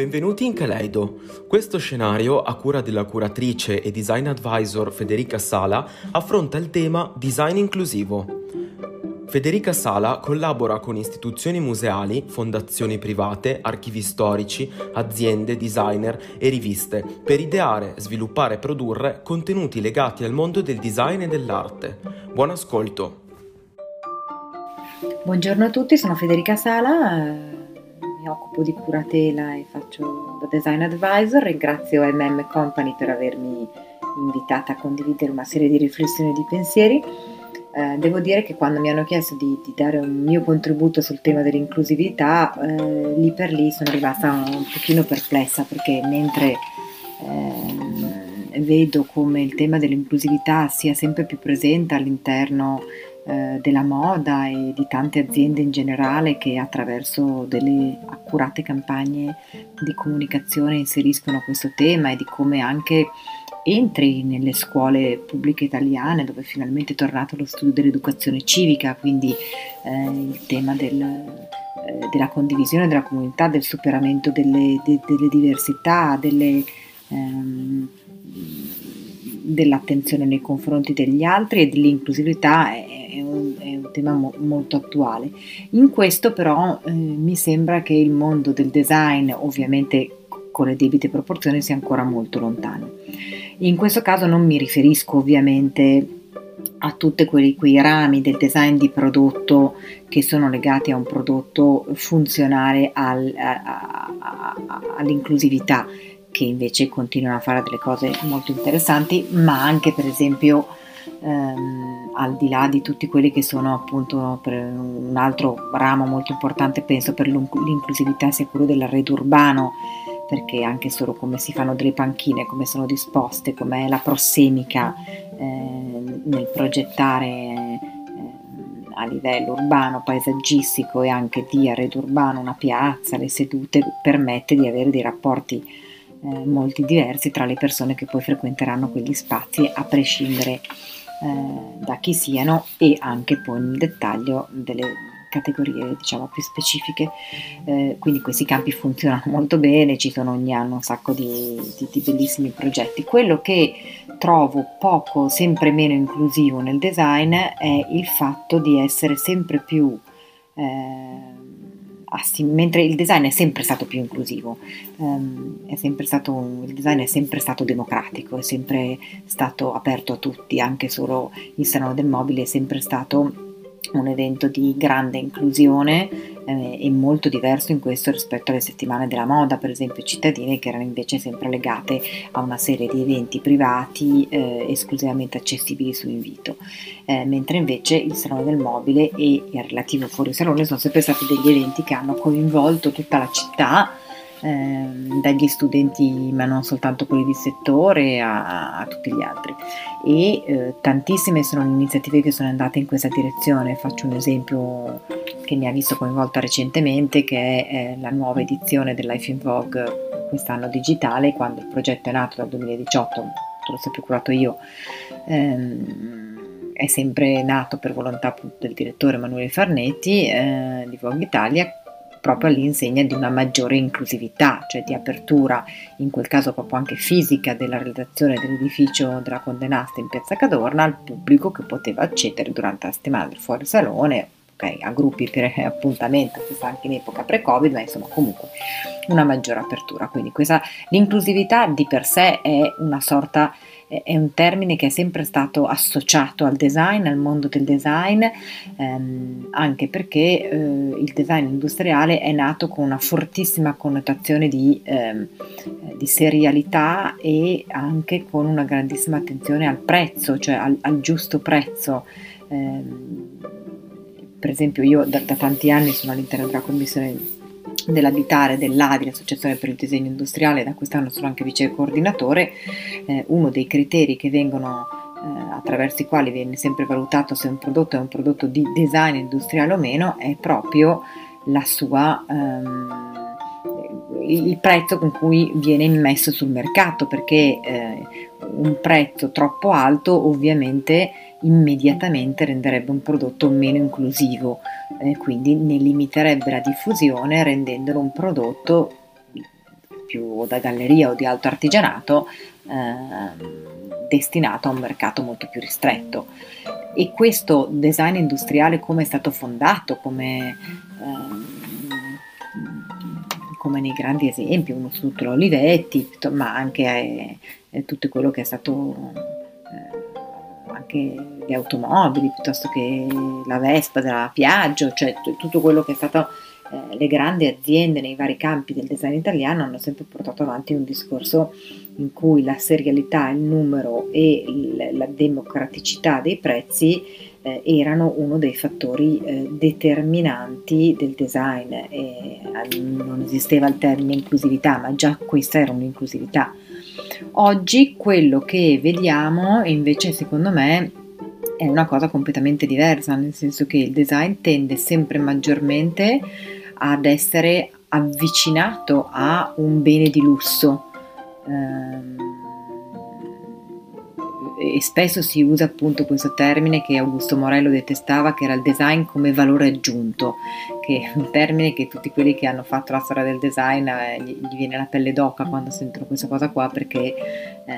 Benvenuti in Kaleido. Questo scenario, a cura della curatrice e design advisor Federica Sala, affronta il tema design inclusivo. Federica Sala collabora con istituzioni museali, fondazioni private, archivi storici, aziende, designer e riviste per ideare, sviluppare e produrre contenuti legati al mondo del design e dell'arte. Buon ascolto! Buongiorno a tutti, sono Federica Sala, eh, mi occupo di curatela e faccio da design advisor. Ringrazio MM Company per avermi invitata a condividere una serie di riflessioni e di pensieri. Eh, devo dire che quando mi hanno chiesto di, di, dare un mio contributo sul tema dell'inclusività, eh, lì per lì sono rimasta un pochino perplessa perché mentre eh, vedo come il tema dell'inclusività sia sempre più presente all'interno eh, della moda e di tante aziende in generale che attraverso delle accurate campagne di comunicazione inseriscono questo tema e di come anche entri nelle scuole pubbliche italiane dove finalmente è tornato lo studio dell'educazione civica, quindi eh, il tema del, eh, della condivisione della comunità, del superamento delle, de, delle diversità, delle, ehm, dell'attenzione nei confronti degli altri e dell'inclusività è, è, tema mo, molto attuale. In questo però eh, mi sembra che il mondo del design, ovviamente con le debite proporzioni, sia ancora molto lontano. In questo caso non mi riferisco ovviamente a tutti quei, quei, rami del design di prodotto che sono legati a un prodotto funzionale al, a, a, a, all'inclusività, che invece continuano a fare delle cose molto interessanti, ma anche per esempio ehm, al di là di tutti quelli che sono appunto un altro ramo molto importante, penso per l'inclusività sia quello dell'arredo urbano perché anche solo come si fanno delle panchine, come sono disposte, com'è la prossemica eh, nel progettare eh, a livello urbano, paesaggistico e anche di arredo urbano una piazza, le sedute, permette di avere dei rapporti eh, molto diversi tra le persone che poi frequenteranno quegli spazi, a prescindere eh, da chi siano e anche poi nel dettaglio delle categorie diciamo più specifiche, eh, quindi questi campi funzionano molto bene, ci sono ogni anno un sacco di, di, di, bellissimi progetti. Quello che trovo poco, sempre meno inclusivo nel design è il fatto di essere sempre più... Eh, Assim, mentre il design è sempre stato più inclusivo, è sempre stato, il design è sempre stato democratico, è sempre stato aperto a tutti, anche solo il Salone del Mobile è sempre stato un evento di grande inclusione eh, e molto diverso in questo rispetto alle settimane della moda, per esempio cittadine, che erano invece sempre legate a una serie di eventi privati eh, esclusivamente accessibili su invito, eh, mentre invece il Salone del Mobile e il relativo fuori salone sono sempre stati degli eventi che hanno coinvolto tutta la città eh, dagli studenti ma non soltanto quelli di settore a, a tutti gli altri. E eh, tantissime sono le iniziative che sono andate in questa direzione. Faccio un esempio che mi ha visto coinvolta recentemente che è eh, la nuova edizione dell'Ife in Vogue quest'anno digitale quando il progetto è nato dal 2018 l'ho sempre curato io ehm, è sempre nato per volontà del direttore Emanuele Farnetti eh, di Vogue Italia proprio all'insegna di una maggiore inclusività, cioè di apertura, in quel caso proprio anche fisica, della redazione dell'edificio della Condenasta in Piazza Cadorna al pubblico che poteva accedere durante la settimana del fuori salone, okay, a gruppi per appuntamento, questa anche in epoca pre-Covid, ma insomma comunque una maggiore apertura. Quindi questa, l'inclusività di per sé è una sorta è un termine che è sempre stato associato al design, al mondo del design, ehm, anche perché eh, il design industriale è nato con una fortissima connotazione di, ehm, di, serialità e anche con una grandissima attenzione al prezzo, cioè al, al giusto prezzo. Eh, per esempio io da, da tanti anni sono all'interno della commissione dell'abitare dell'ADI, l'Associazione per il Disegno Industriale, da quest'anno sono anche vice coordinatore, eh, uno dei criteri che vengono eh, attraverso i quali viene sempre valutato se un prodotto è un prodotto di design industriale o meno è proprio la sua ehm, il prezzo con cui viene immesso sul mercato perché eh, un prezzo troppo alto ovviamente immediatamente renderebbe un prodotto meno inclusivo, eh, quindi ne limiterebbe la diffusione rendendolo un prodotto più da galleria o di alto artigianato eh, destinato a un mercato molto più ristretto. E questo design industriale come è stato fondato, come, eh, come nei grandi esempi, uno su l'Olivetti, ma anche eh, eh, tutto quello che è stato eh, anche le automobili piuttosto che la Vespa della Piaggio, cioè t- tutto quello che è stato eh, le grandi aziende nei vari campi del design italiano hanno sempre portato avanti un discorso in cui la serialità, il numero e il, la democraticità dei prezzi eh, erano uno dei fattori eh, determinanti del design. E, non esisteva il termine inclusività, ma già questa era un'inclusività. Oggi quello che vediamo invece secondo me è una cosa completamente diversa, nel senso che il design tende sempre maggiormente ad essere avvicinato a un bene di lusso. Ehm, e spesso si usa appunto questo termine che Augusto Morello detestava, che era il design come valore aggiunto, che è un termine che tutti quelli che hanno fatto la storia del design eh, gli, viene la pelle d'oca quando sentono questa cosa qua, perché eh,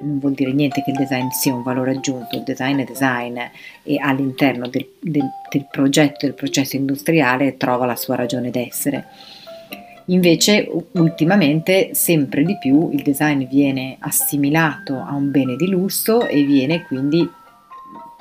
non vuol dire niente che il design sia un valore aggiunto, il design è design e all'interno del, del, del progetto, del processo industriale trova la sua ragione d'essere. Invece ultimamente sempre di più il design viene assimilato a un bene di lusso e viene quindi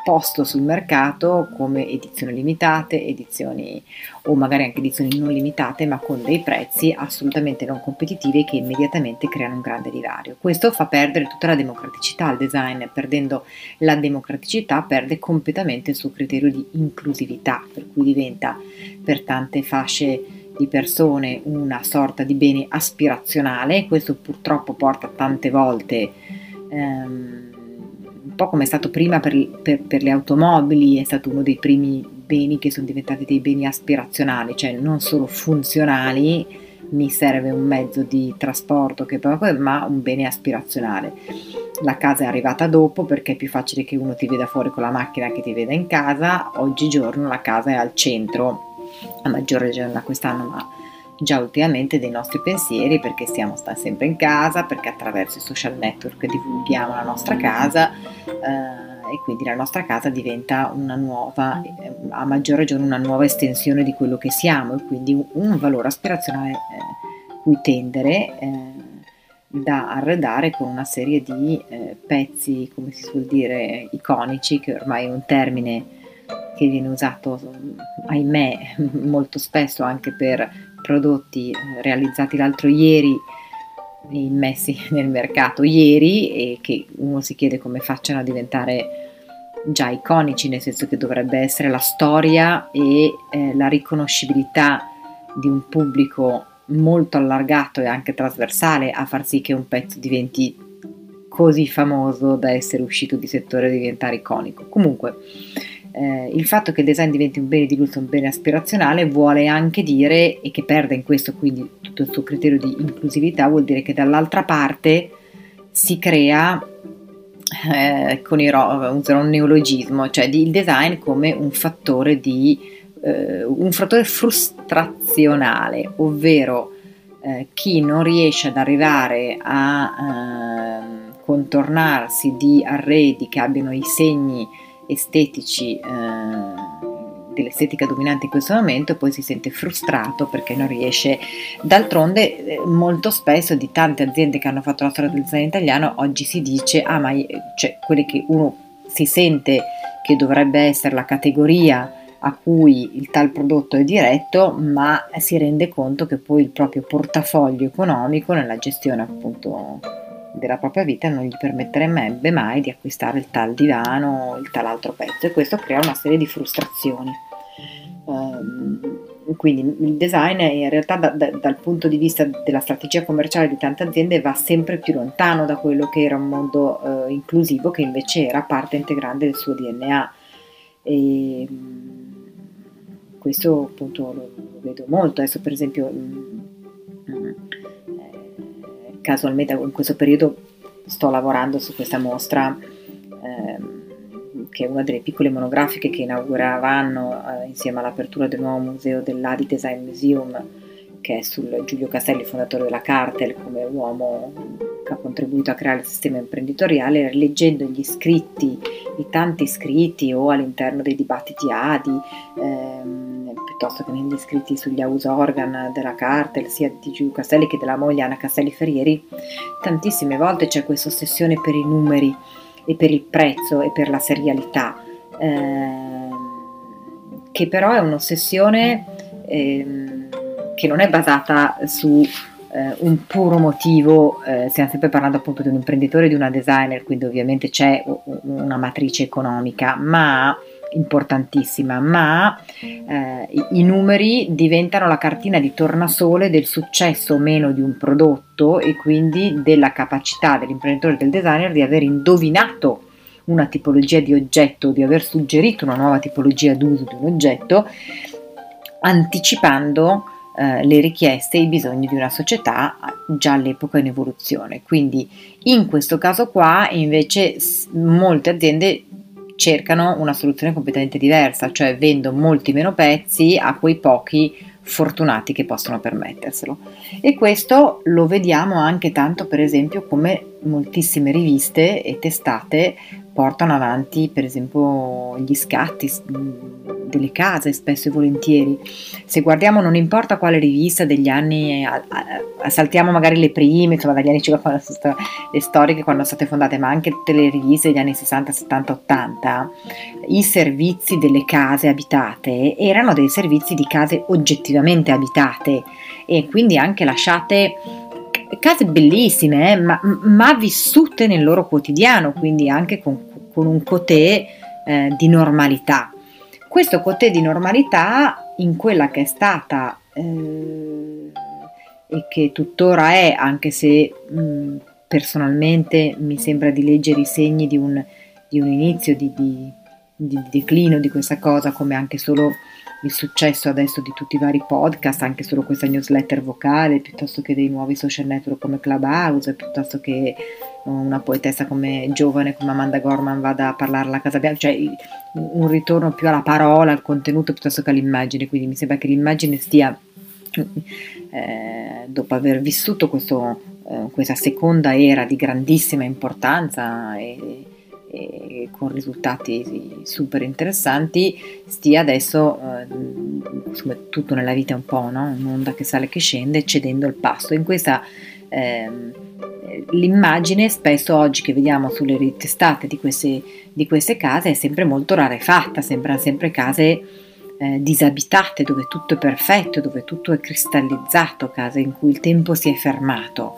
posto sul mercato come edizioni limitate, edizioni o magari anche edizioni non limitate, ma con dei prezzi assolutamente non competitivi che immediatamente creano un grande divario. Questo fa perdere tutta la democraticità al design, perdendo la democraticità perde completamente il suo criterio di inclusività, per cui diventa per tante fasce di persone una sorta di bene aspirazionale, questo purtroppo porta tante volte ehm, un po' come è stato prima per, per, per, le automobili, è stato uno dei primi beni che sono diventati dei beni aspirazionali, cioè non solo funzionali, mi serve un mezzo di trasporto che ma un bene aspirazionale. La casa è arrivata dopo perché è più facile che uno ti veda fuori con la macchina che ti veda in casa, oggigiorno la casa è al centro, a maggior ragione da quest'anno, ma già ultimamente dei nostri pensieri perché stiamo sempre in casa, perché attraverso i social network divulghiamo la nostra casa eh, e quindi la nostra casa diventa una nuova, eh, a maggior ragione una nuova estensione di quello che siamo e quindi un, valore aspirazionale eh, cui tendere eh, da arredare con una serie di eh, pezzi, come si suol dire, iconici, che ormai è un termine che viene usato, ahimè, molto spesso anche per prodotti eh, realizzati l'altro ieri immessi nel mercato ieri e che uno si chiede come facciano a diventare già iconici, nel senso che dovrebbe essere la storia e eh, la riconoscibilità di un pubblico molto allargato e anche trasversale a far sì che un pezzo diventi così famoso da essere uscito di settore e diventare iconico. Comunque, eh, il fatto che il design diventi un bene di lusso, un bene aspirazionale, vuole anche dire, e che perde in questo quindi tutto il suo criterio di inclusività, vuol dire che dall'altra parte si crea, eh, con i ro- userò un neologismo, cioè il design come un fattore di eh, un fattore frustrazionale, ovvero eh, chi non riesce ad arrivare a ehm, contornarsi di arredi che abbiano i segni estetici eh, dell'estetica dominante in questo momento e poi si sente frustrato perché non riesce. D'altronde eh, molto spesso di tante aziende che hanno fatto la storia del design italiano oggi si dice ah ma cioè, quelle che uno si sente che dovrebbe essere la categoria a cui il tal prodotto è diretto, ma si rende conto che poi il proprio portafoglio economico nella gestione appunto della propria vita non gli permetterebbe mai di acquistare il tal divano o il tal altro pezzo e questo crea una serie di frustrazioni. Um, quindi il design in realtà da, da, dal punto di vista della strategia commerciale di tante aziende va sempre più lontano da quello che era un mondo uh, inclusivo che invece era parte integrante del suo DNA. E, um, questo appunto lo, lo, vedo molto. Adesso per esempio um, casualmente in questo periodo sto lavorando su questa mostra ehm, che è una delle piccole monografiche che inaugureranno eh, insieme all'apertura del nuovo museo dell'Adi Design Museum che è sul Giulio Castelli, fondatore della Cartel, come uomo che ha contribuito a creare il sistema imprenditoriale, leggendo gli scritti, i tanti scritti o all'interno dei dibattiti ADI, ehm, piuttosto che negli scritti sugli house organ della Cartel, sia di Giulio Castelli che della moglie Anna Castelli Ferrieri, tantissime volte c'è questa ossessione per i numeri e per il prezzo e per la serialità, ehm, che però è un'ossessione ehm, che non è basata su eh, un puro motivo, eh, stiamo sempre parlando appunto di un imprenditore e di una designer, quindi ovviamente c'è una matrice economica, ma importantissima, ma eh, i, numeri diventano la cartina di tornasole del successo o meno di un prodotto e quindi della capacità dell'imprenditore e del designer di aver indovinato una tipologia di oggetto, di aver suggerito una nuova tipologia d'uso di un oggetto anticipando eh, le richieste e i bisogni di una società già all'epoca in evoluzione. Quindi in questo caso qua invece molte aziende cercano una soluzione completamente diversa, cioè vendo molti meno pezzi a quei pochi fortunati che possono permetterselo. E questo lo vediamo anche tanto per esempio come moltissime riviste e testate portano avanti per esempio gli scatti delle case spesso e volentieri. Se guardiamo non importa quale rivista degli anni, saltiamo magari le prime, insomma dagli anni 50, le storiche quando sono state fondate, ma anche tutte le riviste degli anni 60, 70, 80, i servizi delle case abitate erano dei servizi di case oggettivamente abitate e quindi anche lasciate case bellissime, eh, ma, ma, vissute nel loro quotidiano, quindi anche con, con un cotè eh, di normalità. Questo cotè di normalità in quella che è stata eh, e che tuttora è, anche se mh, personalmente mi sembra di leggere i segni di un, di un inizio di, di, di declino di questa cosa, come anche solo il successo adesso di tutti i vari podcast, anche solo questa newsletter vocale, piuttosto che dei nuovi social network come Clubhouse, piuttosto che una poetessa come giovane come Amanda Gorman vada a parlare alla Casa Bianca, cioè un ritorno più alla parola, al contenuto piuttosto che all'immagine, quindi mi sembra che l'immagine stia, eh, dopo aver vissuto questo, eh, questa seconda era di grandissima importanza e, e con risultati super interessanti, stia adesso, eh, come tutto nella vita un po', no? un'onda che sale e che scende, cedendo il passo. In questa eh, l'immagine spesso oggi che vediamo sulle testate di queste, di queste case è sempre molto rarefatta, sembrano sempre case eh, disabitate, dove tutto è perfetto, dove tutto è cristallizzato, case in cui il tempo si è fermato.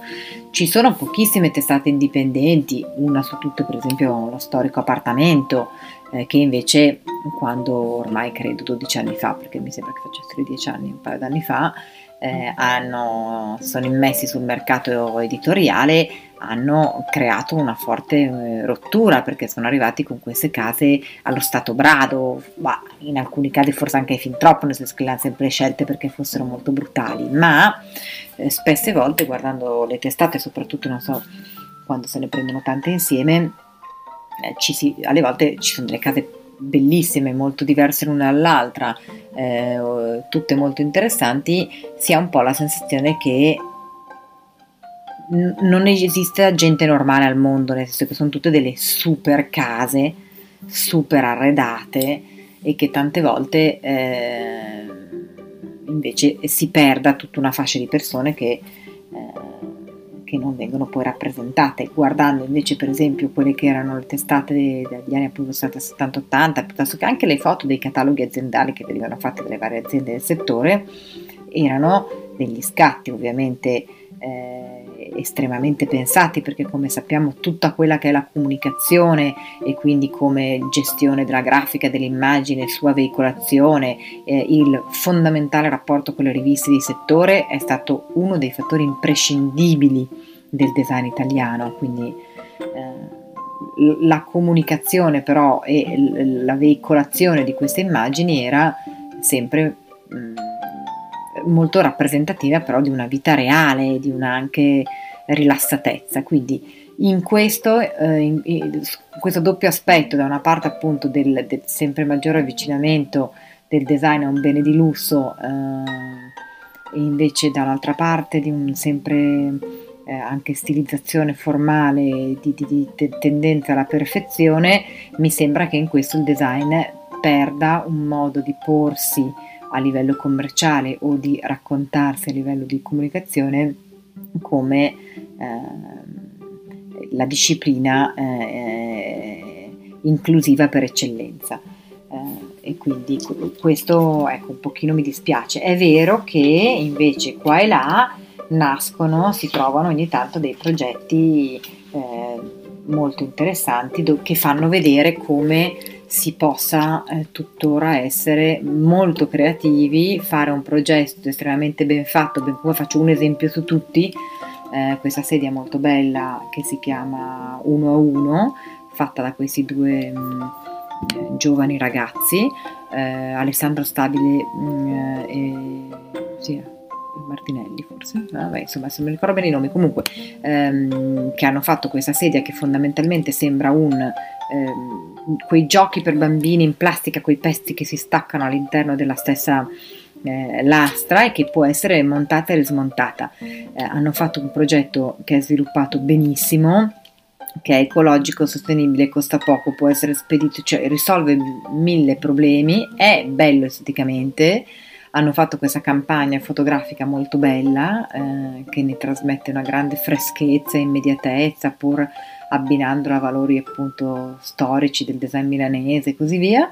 Ci sono pochissime testate indipendenti, una su tutte per esempio lo storico appartamento, eh, che invece quando ormai credo 12 anni fa, perché mi sembra che facessero 10 anni, un paio d'anni fa, eh, hanno, sono immessi sul mercato editoriale hanno creato una forte eh, rottura perché sono arrivati con queste case allo stato brado, ma in alcuni casi forse anche fin troppo, nel senso che le hanno sempre scelte perché fossero molto brutali, ma eh, spesse volte guardando le testate, soprattutto non so quando se ne prendono tante insieme, eh, si, alle volte ci sono delle case bellissime, molto diverse l'una dall'altra, eh, tutte molto interessanti, si ha un po' la sensazione che non esiste gente normale al mondo, nel senso che sono tutte delle super case, super arredate e che tante volte eh, invece si perda tutta una fascia di persone che, eh, che, non vengono poi rappresentate. Guardando invece per esempio quelle che erano le testate degli anni appunto 70-80, piuttosto che anche le foto dei cataloghi aziendali che venivano fatte dalle varie aziende del settore, erano degli scatti ovviamente eh, estremamente pensati perché come sappiamo tutta quella che è la comunicazione e quindi come gestione della grafica, dell'immagine, sua veicolazione, eh, il fondamentale rapporto con le riviste di settore è stato uno dei fattori imprescindibili del design italiano, quindi eh, la comunicazione però e la veicolazione di queste immagini era sempre mh, mm, molto rappresentativa però di una vita reale, di una anche rilassatezza. Quindi in questo, eh, in, in questo doppio aspetto, da una parte appunto del, del, sempre maggiore avvicinamento del design a un bene di lusso, eh, e invece dall'altra parte di un sempre eh, anche stilizzazione formale di, di, di tendenza alla perfezione, mi sembra che in questo il design perda un modo di porsi a livello commerciale o di raccontarsi a livello di comunicazione come eh, la disciplina eh, inclusiva per eccellenza. Eh, e quindi questo ecco, un pochino mi dispiace. È vero che invece qua e là nascono, si trovano ogni tanto dei progetti eh, molto interessanti do- che fanno vedere come si possa eh, tuttora essere molto creativi, fare un progetto estremamente ben fatto, ben come faccio un esempio su tutti, eh, questa sedia molto bella che si chiama Uno a Uno, fatta da questi due mh, mm, eh, giovani ragazzi, eh, Alessandro Stabile mh, mm, e sì, Martinelli forse, Vabbè, insomma se mi ricordo bene i nomi, comunque ehm, che hanno fatto questa sedia che fondamentalmente sembra un ehm, quei giochi per bambini in plastica, quei pezzi che si staccano all'interno della stessa eh, lastra e che può essere montata e rismontata. Eh, hanno fatto un progetto che è sviluppato benissimo, che è ecologico, sostenibile, costa poco, può essere spedito, cioè risolve mille problemi, è bello esteticamente hanno fatto questa campagna fotografica molto bella eh, che ne trasmette una grande freschezza e immediatezza pur abbinandola a valori appunto storici del design milanese e così via.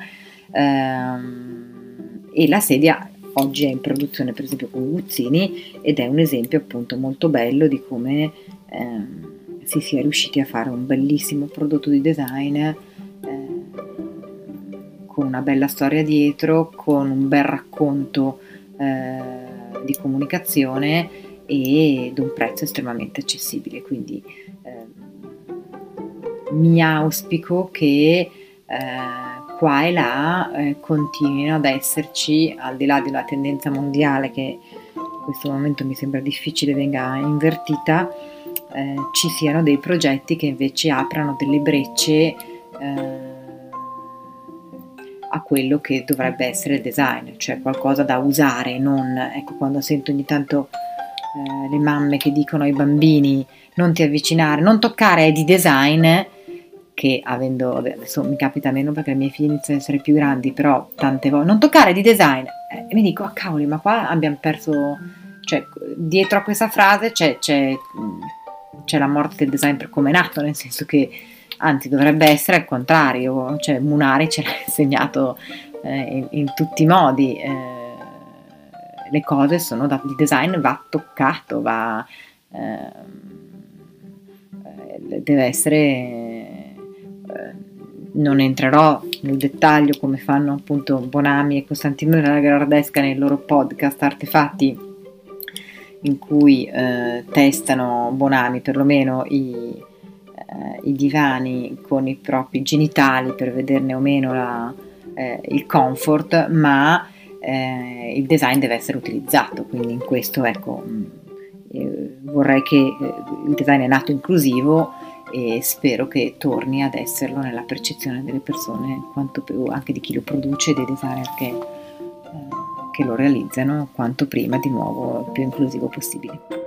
Ehm, e la sedia oggi è in produzione per esempio con Guzzini ed è un esempio appunto molto bello di come ehm, si sia riusciti a fare un bellissimo prodotto di design una bella storia dietro, con un bel racconto eh, di comunicazione ed un prezzo estremamente accessibile. Quindi eh, mi auspico che eh, qua e là eh, continuino ad esserci, al di là di una tendenza mondiale che in questo momento mi sembra difficile venga invertita, eh, ci siano dei progetti che invece aprano delle brecce eh, a quello che dovrebbe essere il design, cioè qualcosa da usare, non ecco quando sento ogni tanto eh, le mamme che dicono ai bambini non ti avvicinare, non toccare è di design, che avendo adesso mi capita meno perché i miei figli iniziano ad essere più grandi, però tante volte non toccare è di design. Eh, e mi dico, ah cavoli, ma qua abbiamo perso, cioè dietro a questa frase c'è, c'è, c'è la morte del design per come è nato, nel senso che anzi dovrebbe essere al contrario, cioè Munari ce l'ha insegnato eh, in, in, tutti i modi, eh, le cose sono da, il design va toccato, va, eh, deve essere, eh, non entrerò nel dettaglio come fanno appunto Bonami e Costantino della Gardesca nei loro podcast Artefatti in cui eh, testano Bonami perlomeno i i divani con i propri genitali per vederne o meno la, eh, il comfort, ma eh, il design deve essere utilizzato, quindi in questo ecco, mm, eh, vorrei che eh, il design è nato inclusivo e spero che torni ad esserlo nella percezione delle persone, quanto più anche di chi lo produce, dei designer che, eh, che lo realizzano, quanto prima di nuovo più inclusivo possibile.